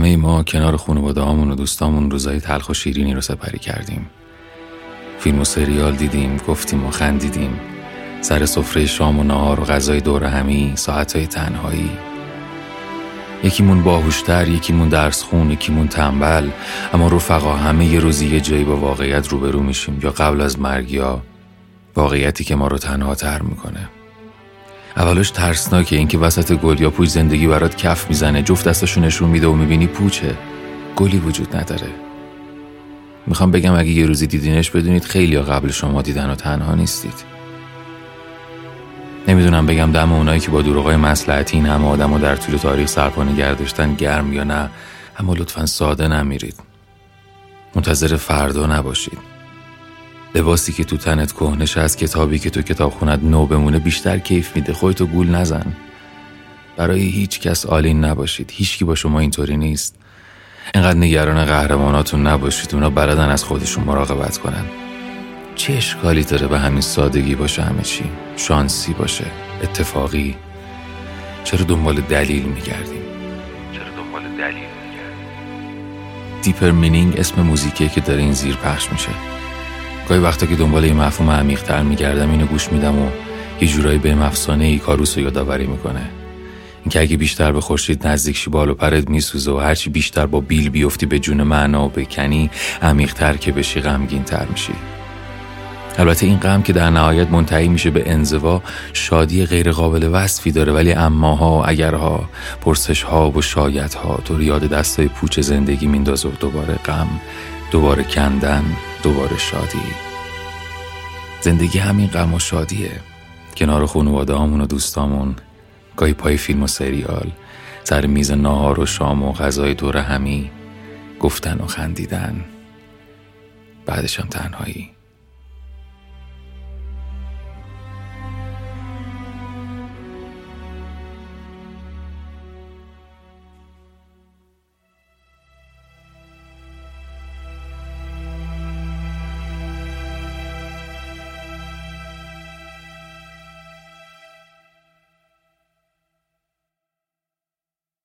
همه ما کنار خانواده و دوستامون روزای تلخ و شیرینی رو سپری کردیم. فیلم و سریال دیدیم گفتیم و خندیدیم. سر سفره شام و نهار و غذای دور همی ساعتهای تنهایی. یکیمون باهوشتر یکیمون درس خون یکیمون تنبل. اما رفقا همه یه روزی یه جایی با واقعیت روبرو میشیم یا قبل از مرگ یا واقعیتی که ما رو تنها تر می‌کنه. اولش ترسناکه اینکه وسط گل یا پوچ زندگی برات کف می‌زنه. جفت دستاشو نشون میده و می‌بینی پوچه. گلی وجود نداره. می‌خوام بگم اگه یه روزی دیدینش بدونید خیلی قبل شما دیدن و تنها نیستید. نمی‌دونم بگم دم اونایی که با دروغای مسلحتی این همه آدم و در طول تاریخ سرپا گردشتن گرم یا نه اما لطفا ساده نمیرید. منتظر فردا نباشید. لباسی که تو تنت کهنش از کتابی که تو کتاب خوند نو بمونه بیشتر کیف میده. خودتو گول نزن. برای هیچ کس all in نباشید. هیچکی با شما اینطوری نیست. اینقدر نگران قهرماناتون نباشید. اونا بلدن از خودشون مراقبت کنن. چه اشکالی داره به همین سادگی باشه همه چی؟ شانسی باشه. اتفاقی. چرا دنبال دلیل میگردیم؟ چرا دنبال دلیل میگردیم؟ Deeper Meaning اسم موزیکیه که داره این زیر پخش میشه. گاهی وقتا که دنبال یه مفهوم عمیقتر میگردم اینو گوش میدم و یه جورایی به افسانه ای کاروس رو یادآوری می‌کنه. اینکه اگه بیشتر به خورشید نزدیک شی بال و پرت میسوزه و هرچی بیشتر با بیل بیفتی به جون معنا و بکنی عمیقتر که بشی غمگین تر میشی. البته این غم که در نهایت منتهی میشه به انزوا شادی غیر قابل وصفی داره. ولی اماها و اگرها پرسش ها و شاید ها تو یاد دستای پوچ زندگی میندازه و دوباره غم دوباره کندن دوباره شادی. زندگی همین غم و شادیه. کنار خانواده و دوستامون. گاهی پای فیلم و سریال. سر میز ناهار و شام و غذای دور همی. گفتن و خندیدن. بعدش هم تنهایی.